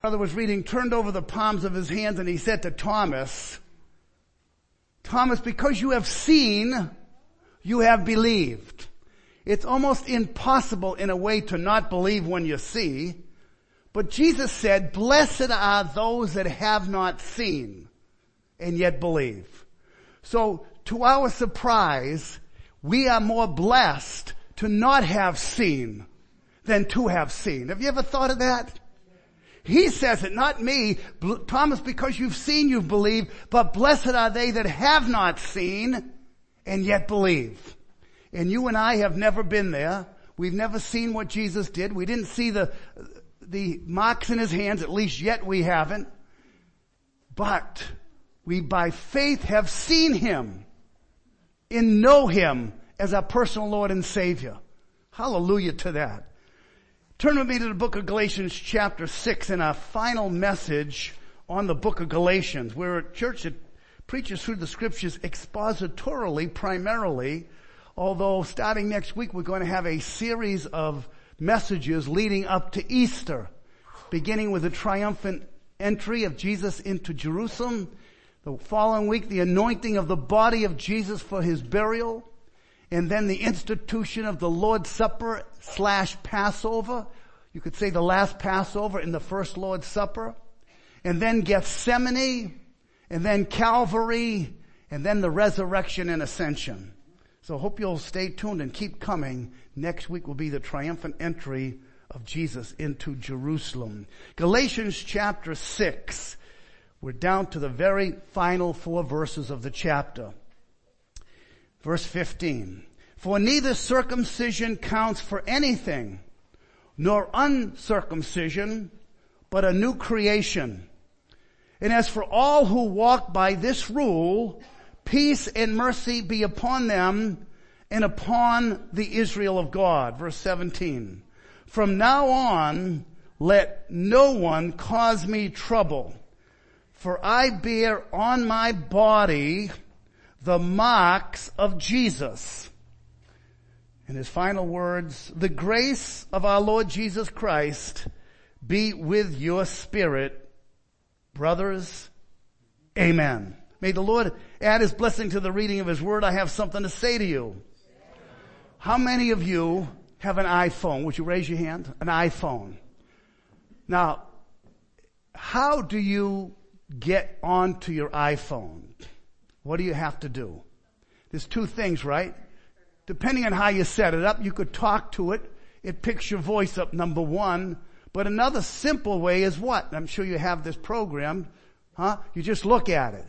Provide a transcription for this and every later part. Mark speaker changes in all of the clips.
Speaker 1: brother was reading turned over the palms of his hands and he said to Thomas, Thomas, because you have seen, you have believed. It's almost impossible in a way to not believe when you see. But Jesus said, blessed are those that have not seen and yet believe. So to our surprise, we are more blessed to not have seen than to have seen. Have you ever thought of that? He says it, not me. Thomas, because you've seen, you've believed, but blessed are they that have not seen and yet believe. And you and I have never been there. We've never seen what Jesus did. We didn't see the, the marks in his hands, at least yet we haven't. But we by faith have seen him and know him as our personal Lord and Savior. Hallelujah to that. Turn with me to the book of Galatians chapter 6 in our final message on the book of Galatians. We're a church that preaches through the scriptures expositorily primarily, although starting next week we're going to have a series of messages leading up to Easter, beginning with the triumphant entry of Jesus into Jerusalem, the following week the anointing of the body of Jesus for his burial, and then the institution of the Lord's Supper slash Passover. You could say the last Passover and the first Lord's Supper. And then Gethsemane, and then Calvary, and then the resurrection and ascension. So hope you'll stay tuned and keep coming. Next week will be the triumphant entry of Jesus into Jerusalem. Galatians chapter 6. We're down to the very final four verses of the chapter. Verse 15. For neither circumcision counts for anything, nor uncircumcision, but a new creation. And as for all who walk by this rule, peace and mercy be upon them and upon the Israel of God. Verse 17. From now on, let no one cause me trouble, for I bear on my body the marks of Jesus. In his final words, the grace of our Lord Jesus Christ be with your spirit, brothers. Amen. May the Lord add his blessing to the reading of his word. I have something to say to you. How many of you have an iPhone? Would you raise your hand? An iPhone. Now, how do you get onto your iPhone? What do you have to do? There's two things, right? Depending on how you set it up, you could talk to it. It picks your voice up, number one. But another simple way is what? I'm sure you have this program, huh? You just look at it.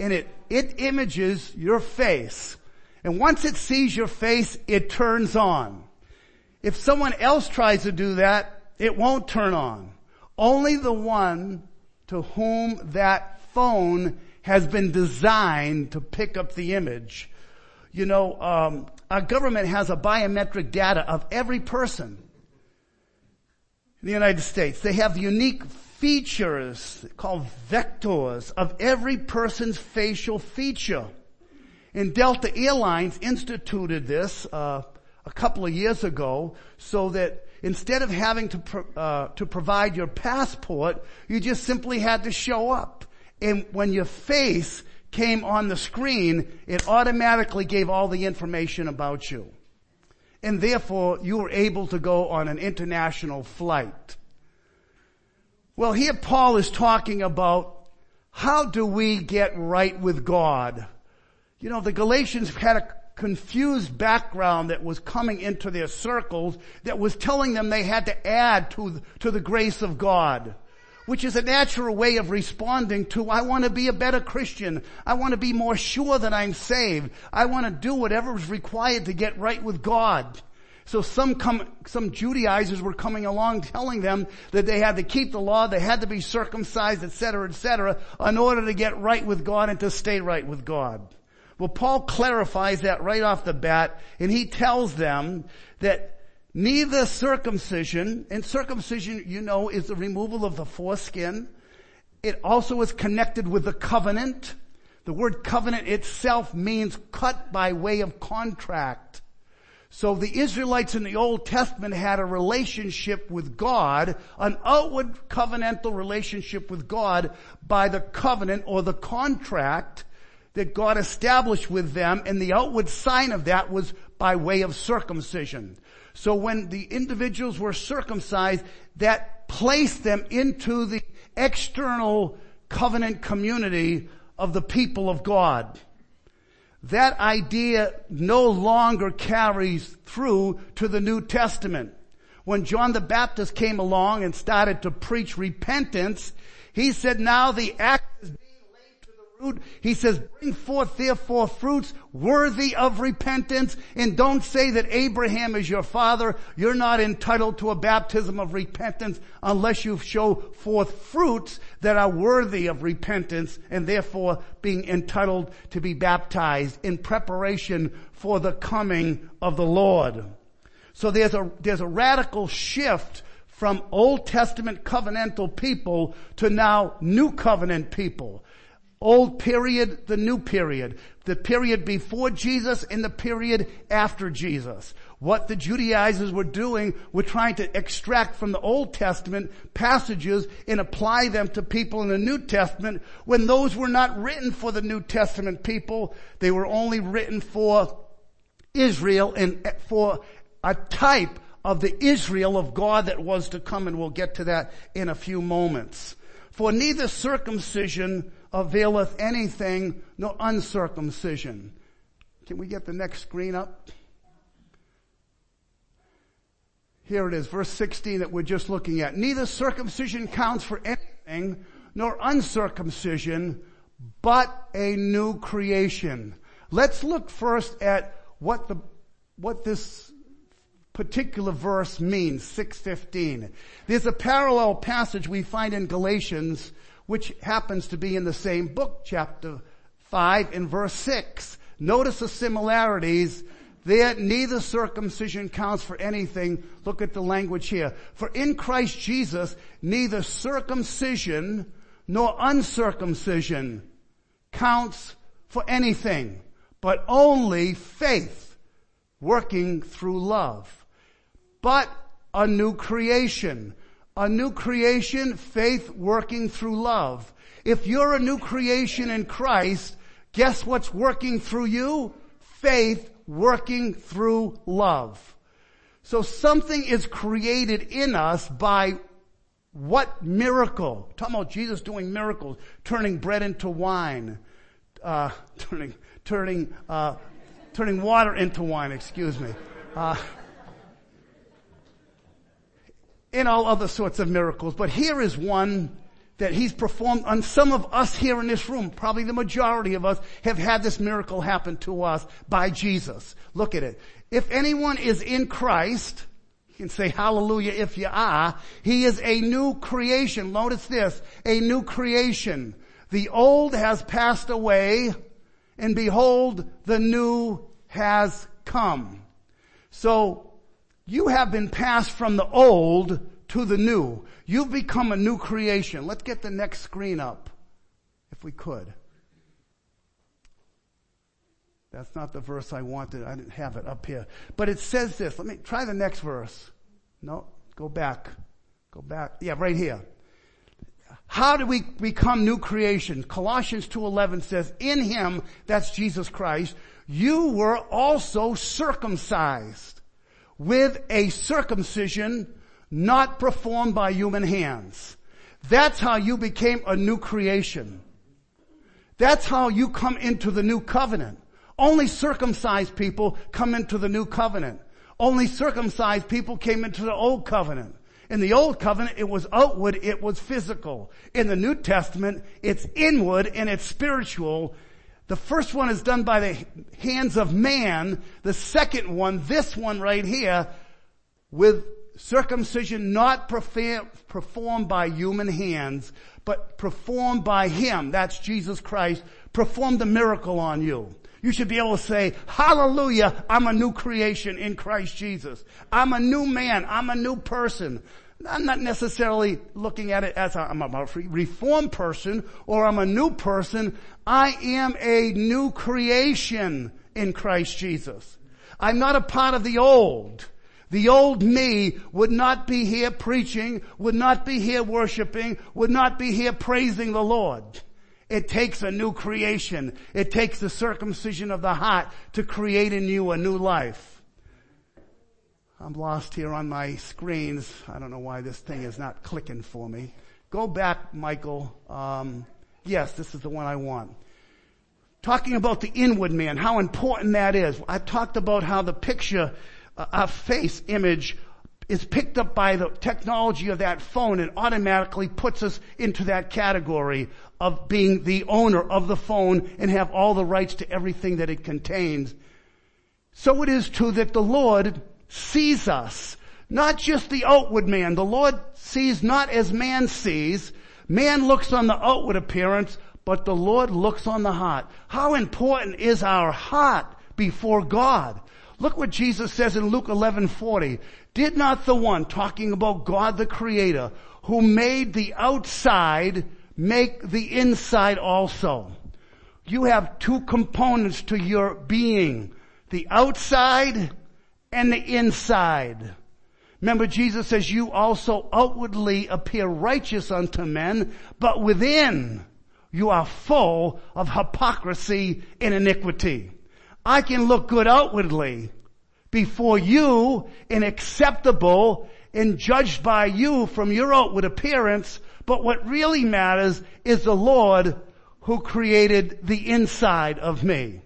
Speaker 1: And it, it images your face. And once it sees your face, it turns on. If someone else tries to do that, it won't turn on. Only the one to whom that phone has been designed to pick up the image. You know, um, our government has a biometric data of every person in the United States. They have unique features called vectors of every person's facial feature. And Delta Airlines instituted this uh, a couple of years ago so that instead of having to pro- uh, to provide your passport, you just simply had to show up. And when your face came on the screen, it automatically gave all the information about you. And therefore, you were able to go on an international flight. Well, here Paul is talking about how do we get right with God? You know, the Galatians had a confused background that was coming into their circles that was telling them they had to add to, to the grace of God which is a natural way of responding to, I want to be a better Christian. I want to be more sure that I'm saved. I want to do whatever is required to get right with God. So some come, some Judaizers were coming along telling them that they had to keep the law, they had to be circumcised, etc., etc., in order to get right with God and to stay right with God. Well, Paul clarifies that right off the bat, and he tells them that Neither circumcision, and circumcision, you know, is the removal of the foreskin. It also is connected with the covenant. The word covenant itself means cut by way of contract. So the Israelites in the Old Testament had a relationship with God, an outward covenantal relationship with God by the covenant or the contract that God established with them and the outward sign of that was by way of circumcision. So when the individuals were circumcised, that placed them into the external covenant community of the people of God that idea no longer carries through to the New Testament. When John the Baptist came along and started to preach repentance, he said now the act He says, bring forth therefore fruits worthy of repentance and don't say that Abraham is your father. You're not entitled to a baptism of repentance unless you show forth fruits that are worthy of repentance and therefore being entitled to be baptized in preparation for the coming of the Lord. So there's a, there's a radical shift from Old Testament covenantal people to now New Covenant people. Old period, the new period. The period before Jesus and the period after Jesus. What the Judaizers were doing were trying to extract from the Old Testament passages and apply them to people in the New Testament when those were not written for the New Testament people. They were only written for Israel and for a type of the Israel of God that was to come and we'll get to that in a few moments. For neither circumcision availeth anything, no uncircumcision. Can we get the next screen up? Here it is, verse 16 that we're just looking at. Neither circumcision counts for anything, nor uncircumcision, but a new creation. Let's look first at what the, what this particular verse means, 615. There's a parallel passage we find in Galatians which happens to be in the same book, chapter 5 and verse 6. Notice the similarities. There neither circumcision counts for anything. Look at the language here. For in Christ Jesus, neither circumcision nor uncircumcision counts for anything, but only faith working through love. But a new creation a new creation, faith working through love. If you're a new creation in Christ, guess what's working through you? Faith working through love. So something is created in us by what miracle? talking about Jesus doing miracles, turning bread into wine, uh, turning, turning, uh, turning water into wine, excuse me. Uh, and all other sorts of miracles. But here is one that he's performed on some of us here in this room. Probably the majority of us have had this miracle happen to us by Jesus. Look at it. If anyone is in Christ, you can say hallelujah if you are. He is a new creation. Notice this, a new creation. The old has passed away and behold, the new has come. So you have been passed from the old to the new. You've become a new creation. Let's get the next screen up, if we could. That's not the verse I wanted. I didn't have it up here. But it says this. Let me try the next verse. No, go back. Go back. Yeah, right here. How do we become new creations? Colossians 2.11 says, in him, that's Jesus Christ, you were also circumcised with a circumcision not performed by human hands. That's how you became a new creation. That's how you come into the new covenant. Only circumcised people come into the new covenant. Only circumcised people came into the old covenant. In the old covenant, it was outward, it was physical. In the New Testament, it's inward and it's spiritual the first one is done by the hands of man. The second one, this one right here, with circumcision not performed by human hands, but performed by Him. That's Jesus Christ. Performed a miracle on you. You should be able to say, hallelujah, I'm a new creation in Christ Jesus. I'm a new man. I'm a new person. I'm not necessarily looking at it as I'm a reformed person or I'm a new person. I am a new creation in Christ Jesus. I'm not a part of the old. The old me would not be here preaching, would not be here worshiping, would not be here praising the Lord. It takes a new creation. It takes the circumcision of the heart to create in you a new life. I'm lost here on my screens. I don't know why this thing is not clicking for me. Go back, Michael. Um, yes, this is the one I want. Talking about the inward man, how important that is. I talked about how the picture, uh, a face image is picked up by the technology of that phone and automatically puts us into that category of being the owner of the phone and have all the rights to everything that it contains. So it is too that the Lord sees us, not just the outward man. The Lord sees not as man sees. Man looks on the outward appearance, but the Lord looks on the heart. How important is our heart before God? Look what Jesus says in Luke 11:40. Did not the one talking about God the creator who made the outside make the inside also? You have two components to your being. The outside and the inside. Remember Jesus says you also outwardly appear righteous unto men, but within you are full of hypocrisy and iniquity. I can look good outwardly before you and acceptable and judged by you from your outward appearance, but what really matters is the Lord who created the inside of me.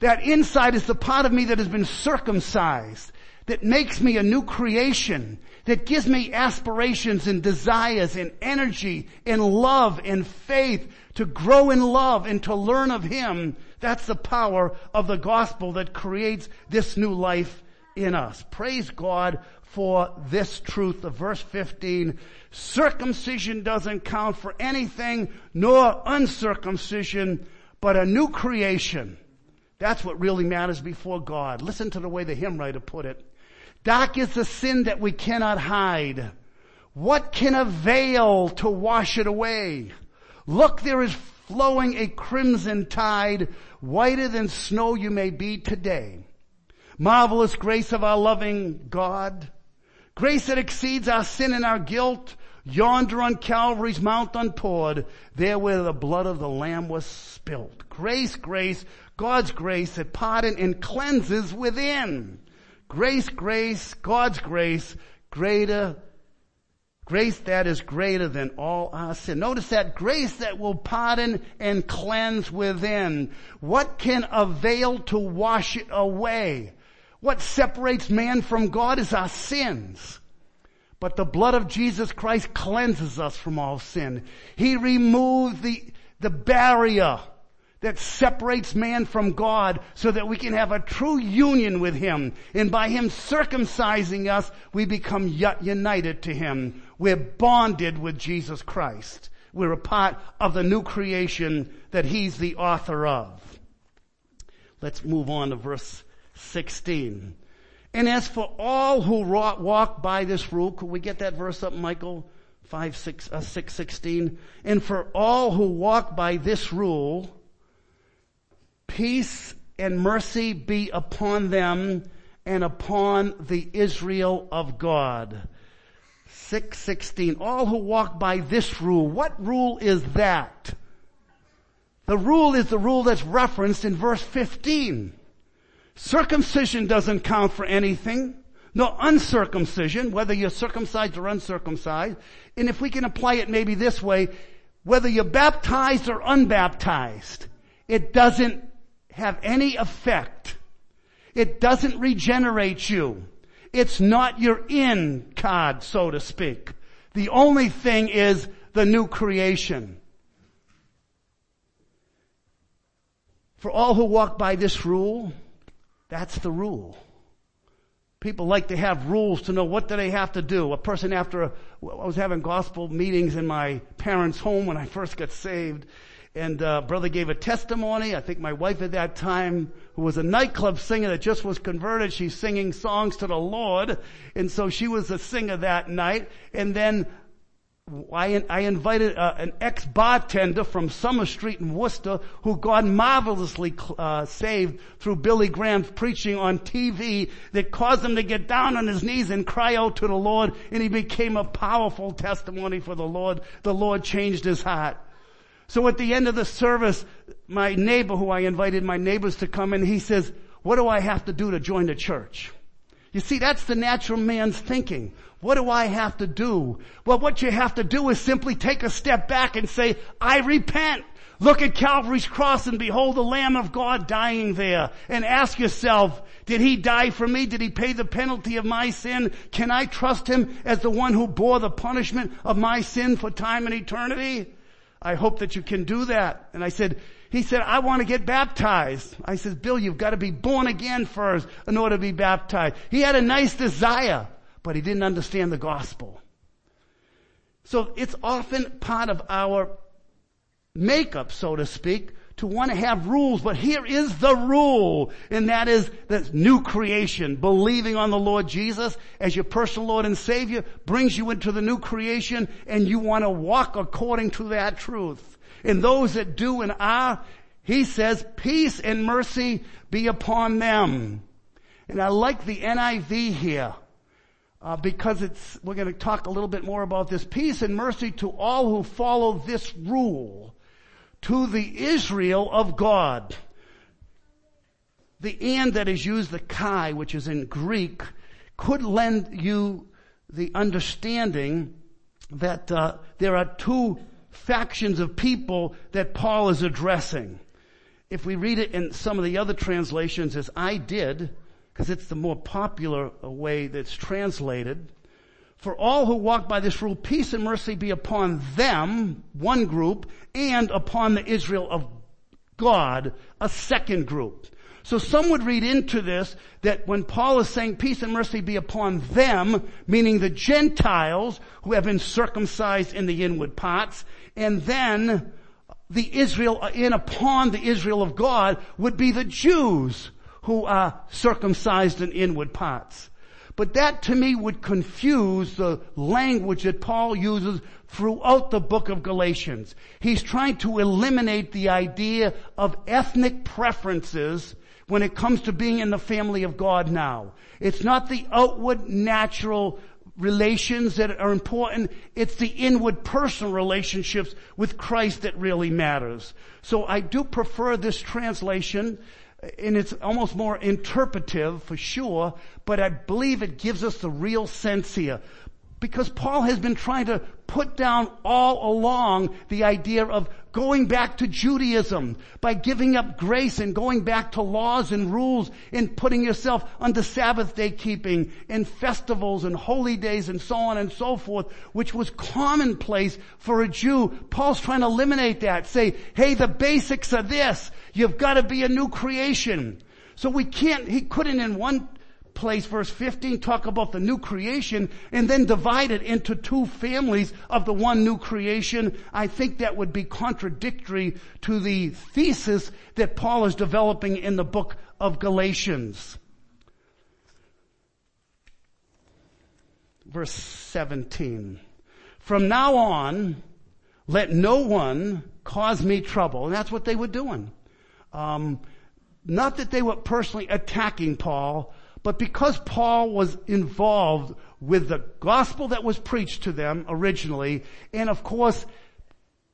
Speaker 1: That inside is the part of me that has been circumcised, that makes me a new creation, that gives me aspirations and desires and energy and love and faith to grow in love and to learn of Him. That's the power of the gospel that creates this new life in us. Praise God for this truth of verse 15. Circumcision doesn't count for anything, nor uncircumcision, but a new creation. That's what really matters before God. Listen to the way the hymn writer put it. Dark is the sin that we cannot hide. What can avail to wash it away? Look, there is flowing a crimson tide, whiter than snow you may be today. Marvelous grace of our loving God. Grace that exceeds our sin and our guilt. Yonder on Calvary's mount unpoured, there where the blood of the Lamb was spilt. Grace, grace, God's grace that pardon and cleanses within. Grace, grace, God's grace, greater, grace that is greater than all our sin. Notice that grace that will pardon and cleanse within. What can avail to wash it away? What separates man from God is our sins. But the blood of Jesus Christ cleanses us from all sin. He removed the, the barrier that separates man from God so that we can have a true union with Him. And by Him circumcising us, we become yet united to Him. We're bonded with Jesus Christ. We're a part of the new creation that He's the author of. Let's move on to verse 16. And as for all who walk by this rule, could we get that verse up, Michael? 5, 6, uh, 6, 16. And for all who walk by this rule, Peace and mercy be upon them and upon the Israel of God. 616. All who walk by this rule. What rule is that? The rule is the rule that's referenced in verse 15. Circumcision doesn't count for anything. No uncircumcision, whether you're circumcised or uncircumcised. And if we can apply it maybe this way, whether you're baptized or unbaptized, it doesn't have any effect. It doesn't regenerate you. It's not your in card, so to speak. The only thing is the new creation. For all who walk by this rule, that's the rule. People like to have rules to know what do they have to do. A person after, a, I was having gospel meetings in my parents' home when I first got saved, and uh, brother gave a testimony. I think my wife at that time, who was a nightclub singer that just was converted, she's singing songs to the Lord, and so she was a singer that night. And then I, I invited uh, an ex-bartender from Summer Street in Worcester who God marvelously uh, saved through Billy Graham's preaching on TV that caused him to get down on his knees and cry out to the Lord and he became a powerful testimony for the Lord. The Lord changed his heart. So at the end of the service, my neighbor who I invited my neighbors to come in, he says, what do I have to do to join the church? You see, that's the natural man's thinking. What do I have to do? Well, what you have to do is simply take a step back and say, I repent. Look at Calvary's cross and behold the Lamb of God dying there. And ask yourself, did He die for me? Did He pay the penalty of my sin? Can I trust Him as the one who bore the punishment of my sin for time and eternity? I hope that you can do that. And I said, he said, I want to get baptized. I said, Bill, you've got to be born again first in order to be baptized. He had a nice desire, but he didn't understand the gospel. So it's often part of our makeup, so to speak, to want to have rules, but here is the rule, and that is the new creation. Believing on the Lord Jesus as your personal Lord and Savior brings you into the new creation, and you want to walk according to that truth. And those that do and are, he says, peace and mercy be upon them. And I like the NIV here. Uh, because it's, we're going to talk a little bit more about this. Peace and mercy to all who follow this rule, to the Israel of God. The and that is used, the kai, which is in Greek, could lend you the understanding that uh, there are two factions of people that Paul is addressing. If we read it in some of the other translations as I did, because it's the more popular way that's translated, for all who walk by this rule, peace and mercy be upon them, one group, and upon the Israel of God, a second group. So some would read into this that when Paul is saying peace and mercy be upon them, meaning the Gentiles who have been circumcised in the inward parts, and then the Israel, in upon the Israel of God would be the Jews who are circumcised in inward parts. But that to me would confuse the language that Paul uses throughout the book of Galatians. He's trying to eliminate the idea of ethnic preferences when it comes to being in the family of God now. It's not the outward natural relations that are important. It's the inward personal relationships with Christ that really matters. So I do prefer this translation and it's almost more interpretive for sure, but I believe it gives us the real sense here because Paul has been trying to put down all along the idea of going back to Judaism by giving up grace and going back to laws and rules and putting yourself under Sabbath day keeping and festivals and holy days and so on and so forth, which was commonplace for a Jew. Paul's trying to eliminate that. Say, hey, the basics are this. You've got to be a new creation. So we can't, he couldn't in one place, verse 15, talk about the new creation and then divide it into two families of the one new creation. I think that would be contradictory to the thesis that Paul is developing in the book of Galatians. Verse 17. From now on, let no one cause me trouble. And that's what they were doing. Um, not that they were personally attacking Paul, but because Paul was involved with the gospel that was preached to them originally, and of course,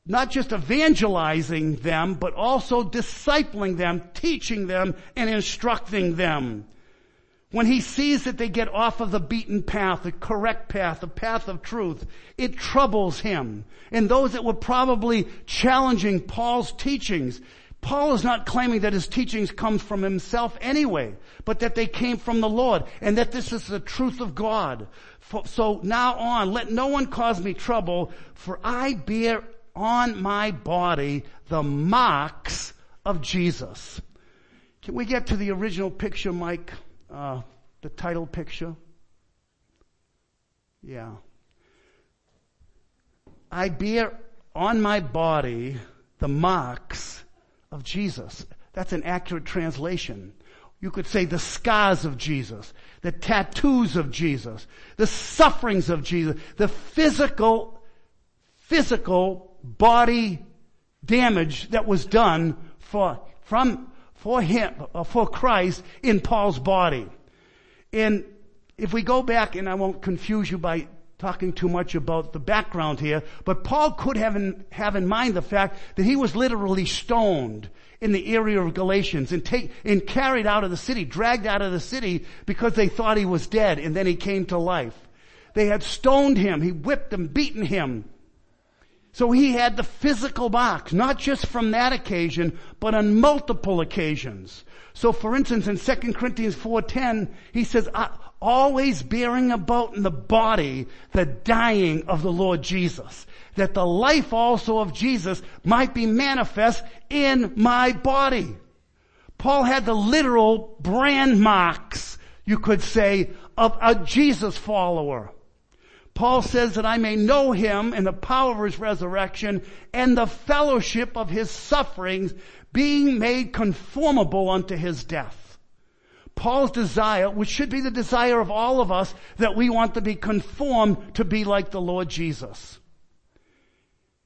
Speaker 1: not just evangelizing them, but also discipling them, teaching them, and instructing them. When he sees that they get off of the beaten path, the correct path, the path of truth, it troubles him. And those that were probably challenging Paul's teachings, Paul is not claiming that his teachings come from himself anyway, but that they came from the Lord and that this is the truth of God. So now on, let no one cause me trouble, for I bear on my body the marks of Jesus. Can we get to the original picture, Mike? Uh, the title picture? Yeah. I bear on my body the marks of Jesus. That's an accurate translation. You could say the scars of Jesus, the tattoos of Jesus, the sufferings of Jesus, the physical physical body damage that was done for, from, for him, uh, for Christ in Paul's body. And if we go back, and I won't confuse you by talking too much about the background here, but Paul could have in, have in mind the fact that he was literally stoned in the area of Galatians and take, and carried out of the city, dragged out of the city because they thought he was dead and then he came to life. They had stoned him, he whipped them, beaten him. So he had the physical box, not just from that occasion, but on multiple occasions. So for instance, in 2 Corinthians 4.10, he says, always bearing about in the body the dying of the Lord Jesus, that the life also of Jesus might be manifest in my body. Paul had the literal brand marks, you could say, of a Jesus follower. Paul says that I may know him in the power of his resurrection and the fellowship of his sufferings being made conformable unto his death. Paul's desire, which should be the desire of all of us, that we want to be conformed to be like the Lord Jesus.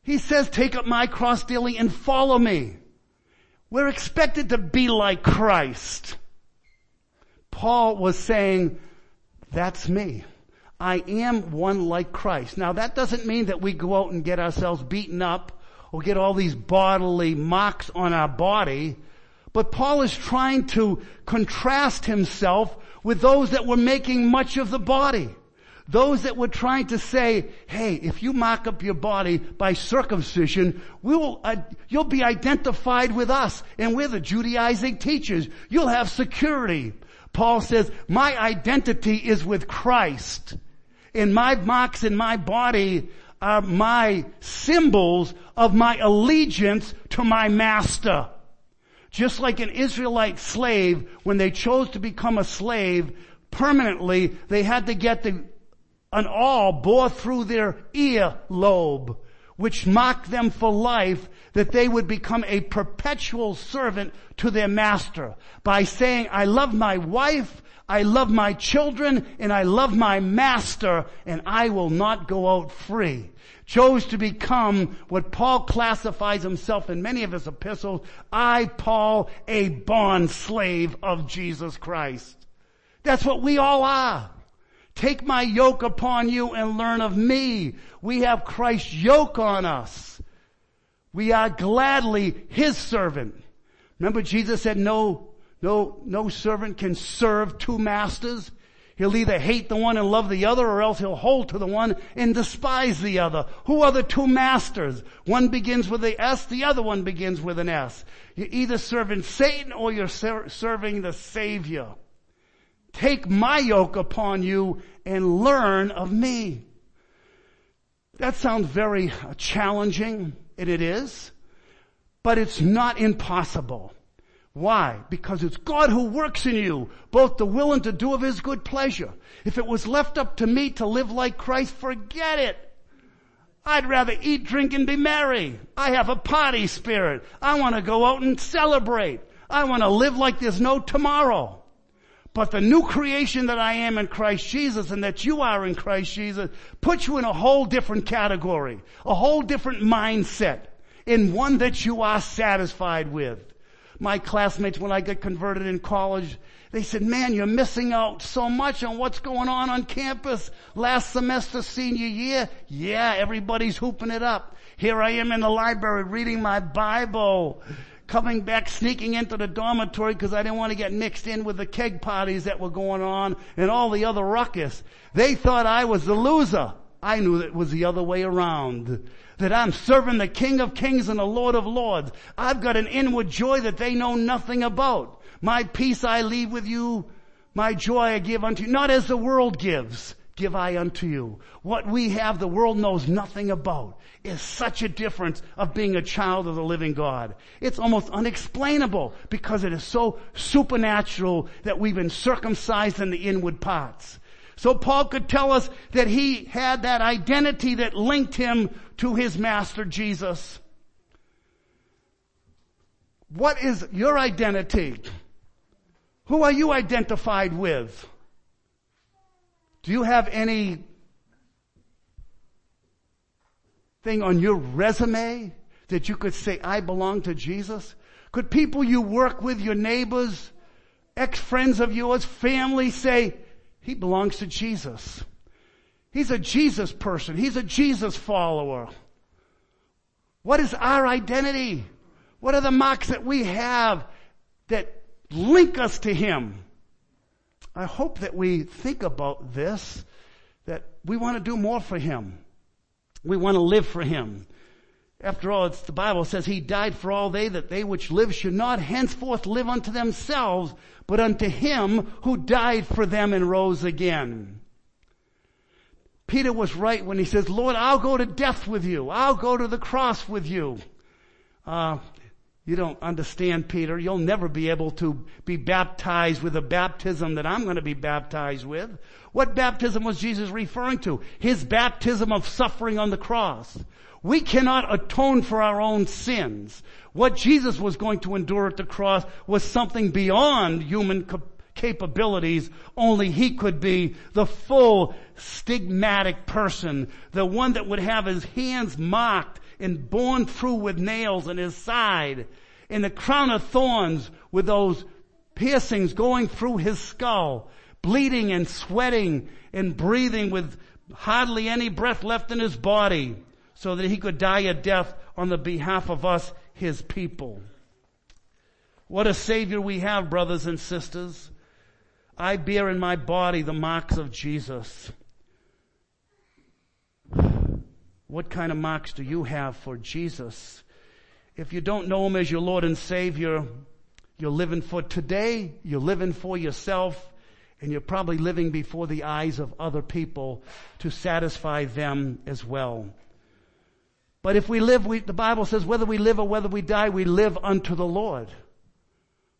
Speaker 1: He says, take up my cross daily and follow me. We're expected to be like Christ. Paul was saying, that's me. I am one like Christ. Now that doesn't mean that we go out and get ourselves beaten up or get all these bodily marks on our body. But Paul is trying to contrast himself with those that were making much of the body. Those that were trying to say, hey, if you mark up your body by circumcision, we will, uh, you'll be identified with us and we're the Judaizing teachers. You'll have security. Paul says, my identity is with Christ and my marks in my body are my symbols of my allegiance to my master. Just like an Israelite slave, when they chose to become a slave permanently, they had to get the, an awl bore through their ear lobe, which marked them for life that they would become a perpetual servant to their master. By saying, I love my wife, I love my children and I love my master and I will not go out free. Chose to become what Paul classifies himself in many of his epistles, I, Paul, a bond slave of Jesus Christ. That's what we all are. Take my yoke upon you and learn of me. We have Christ's yoke on us. We are gladly his servant. Remember Jesus said no no, no servant can serve two masters. He'll either hate the one and love the other or else he'll hold to the one and despise the other. Who are the two masters? One begins with a S, the other one begins with an S. You're either serving Satan or you're ser- serving the Savior. Take my yoke upon you and learn of me. That sounds very uh, challenging, and it is, but it's not impossible. Why? Because it's God who works in you, both the will and to do of His good pleasure. If it was left up to me to live like Christ, forget it. I'd rather eat, drink, and be merry. I have a party spirit. I want to go out and celebrate. I want to live like there's no tomorrow. But the new creation that I am in Christ Jesus and that you are in Christ Jesus puts you in a whole different category, a whole different mindset, in one that you are satisfied with my classmates when I got converted in college, they said, man, you're missing out so much on what's going on on campus. Last semester, senior year, yeah, everybody's hooping it up. Here I am in the library reading my Bible, coming back, sneaking into the dormitory because I didn't want to get mixed in with the keg parties that were going on and all the other ruckus. They thought I was the loser. I knew it was the other way around that I'm serving the King of Kings and the Lord of Lords. I've got an inward joy that they know nothing about. My peace I leave with you. My joy I give unto you. Not as the world gives, give I unto you. What we have the world knows nothing about is such a difference of being a child of the living God. It's almost unexplainable because it is so supernatural that we've been circumcised in the inward parts. So Paul could tell us that he had that identity that linked him to his master Jesus. What is your identity? Who are you identified with? Do you have any thing on your resume that you could say, I belong to Jesus? Could people you work with, your neighbors, ex-friends of yours, family say, he belongs to Jesus. He's a Jesus person. He's a Jesus follower. What is our identity? What are the marks that we have that link us to Him? I hope that we think about this, that we want to do more for Him. We want to live for Him. After all, it's the Bible says He died for all they that they which live should not henceforth live unto themselves, but unto Him who died for them and rose again. Peter was right when he says, Lord, I'll go to death with you. I'll go to the cross with you. Uh, you don't understand, Peter. You'll never be able to be baptized with a baptism that I'm going to be baptized with. What baptism was Jesus referring to? His baptism of suffering on the cross. We cannot atone for our own sins. What Jesus was going to endure at the cross was something beyond human capabilities. Only he could be the full stigmatic person, the one that would have his hands mocked and borne through with nails in his side, and the crown of thorns with those piercings going through his skull, bleeding and sweating and breathing with hardly any breath left in his body, so that he could die a death on the behalf of us, his people. What a savior we have, brothers and sisters. I bear in my body the marks of Jesus. What kind of marks do you have for Jesus? If you don't know Him as your Lord and Savior, you're living for today, you're living for yourself, and you're probably living before the eyes of other people to satisfy them as well. But if we live, we, the Bible says whether we live or whether we die, we live unto the Lord.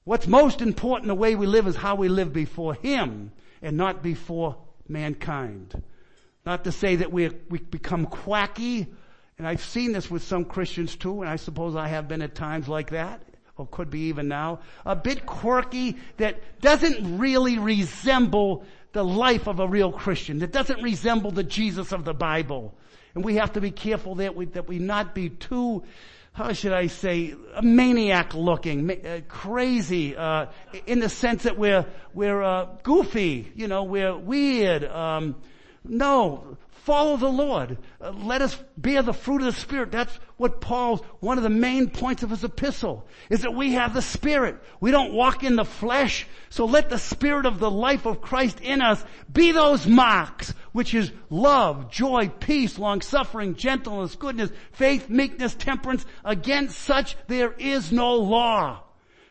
Speaker 1: What's most important the way we live is how we live before Him and not before mankind. Not to say that we, we become quacky, and I've seen this with some Christians too, and I suppose I have been at times like that, or could be even now, a bit quirky that doesn't really resemble the life of a real Christian, that doesn't resemble the Jesus of the Bible. And we have to be careful that we, that we not be too, how should I say, maniac looking, uh, crazy, uh, in the sense that we're, we're, uh, goofy, you know, we're weird, um, no, follow the Lord. Uh, let us bear the fruit of the Spirit. That's what Paul's, one of the main points of his epistle, is that we have the Spirit. We don't walk in the flesh. So let the Spirit of the life of Christ in us be those marks, which is love, joy, peace, long suffering, gentleness, goodness, faith, meekness, temperance. Against such there is no law.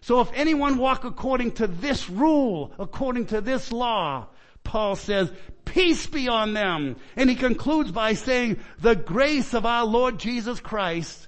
Speaker 1: So if anyone walk according to this rule, according to this law, Paul says, peace be on them. And he concludes by saying, the grace of our Lord Jesus Christ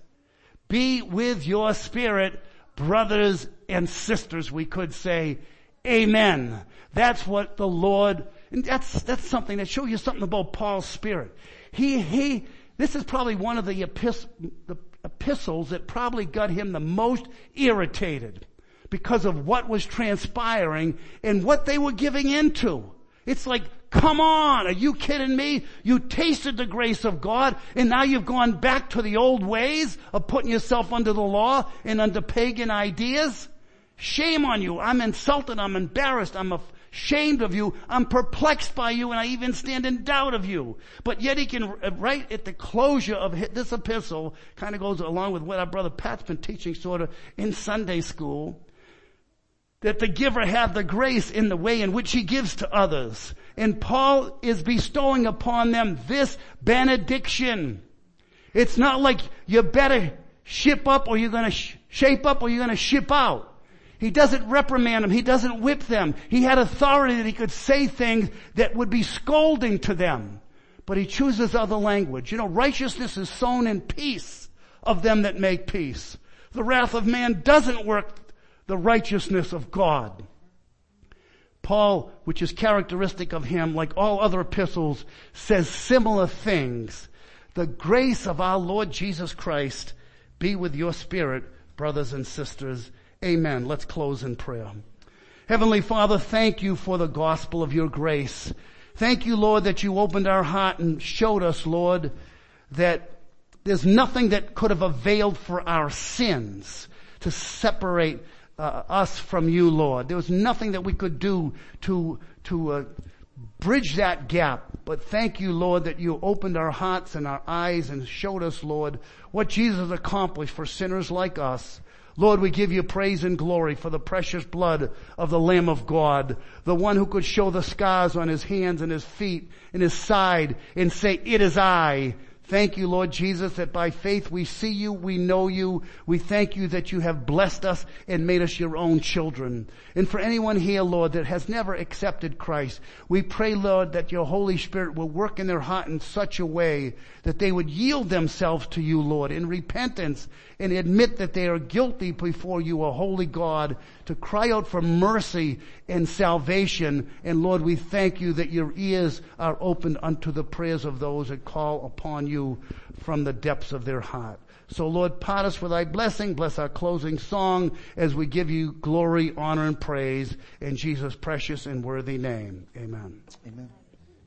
Speaker 1: be with your spirit, brothers and sisters, we could say, amen. That's what the Lord, and that's, that's something that shows you something about Paul's spirit. He, he, this is probably one of the, the epistles that probably got him the most irritated because of what was transpiring and what they were giving into. It's like, come on, are you kidding me? You tasted the grace of God and now you've gone back to the old ways of putting yourself under the law and under pagan ideas? Shame on you. I'm insulted. I'm embarrassed. I'm ashamed of you. I'm perplexed by you and I even stand in doubt of you. But yet he can, uh, right at the closure of this epistle, kind of goes along with what our brother Pat's been teaching sort of in Sunday school that the giver have the grace in the way in which he gives to others. And Paul is bestowing upon them this benediction. It's not like you better ship up or you're gonna sh- shape up or you're gonna ship out. He doesn't reprimand them. He doesn't whip them. He had authority that he could say things that would be scolding to them. But he chooses other language. You know, righteousness is sown in peace of them that make peace. The wrath of man doesn't work the righteousness of God. Paul, which is characteristic of him, like all other epistles, says similar things. The grace of our Lord Jesus Christ be with your spirit, brothers and sisters. Amen. Let's close in prayer. Heavenly Father, thank you for the gospel of your grace. Thank you, Lord, that you opened our heart and showed us, Lord, that there's nothing that could have availed for our sins to separate uh, us from you, Lord. There was nothing that we could do to, to uh, bridge that gap. But thank you, Lord, that you opened our hearts and our eyes and showed us, Lord, what Jesus accomplished for sinners like us. Lord, we give you praise and glory for the precious blood of the Lamb of God, the one who could show the scars on his hands and his feet and his side and say, it is I. Thank you, Lord Jesus, that by faith we see you, we know you. We thank you that you have blessed us and made us your own children. And for anyone here, Lord, that has never accepted Christ, we pray, Lord, that your Holy Spirit will work in their heart in such a way that they would yield themselves to you, Lord, in repentance and admit that they are guilty before you, a holy God, to cry out for mercy and salvation. And Lord, we thank you that your ears are opened unto the prayers of those that call upon you from the depths of their heart. So Lord, part us with thy blessing. Bless our closing song as we give you glory, honor, and praise in Jesus' precious and worthy name. Amen.
Speaker 2: Amen.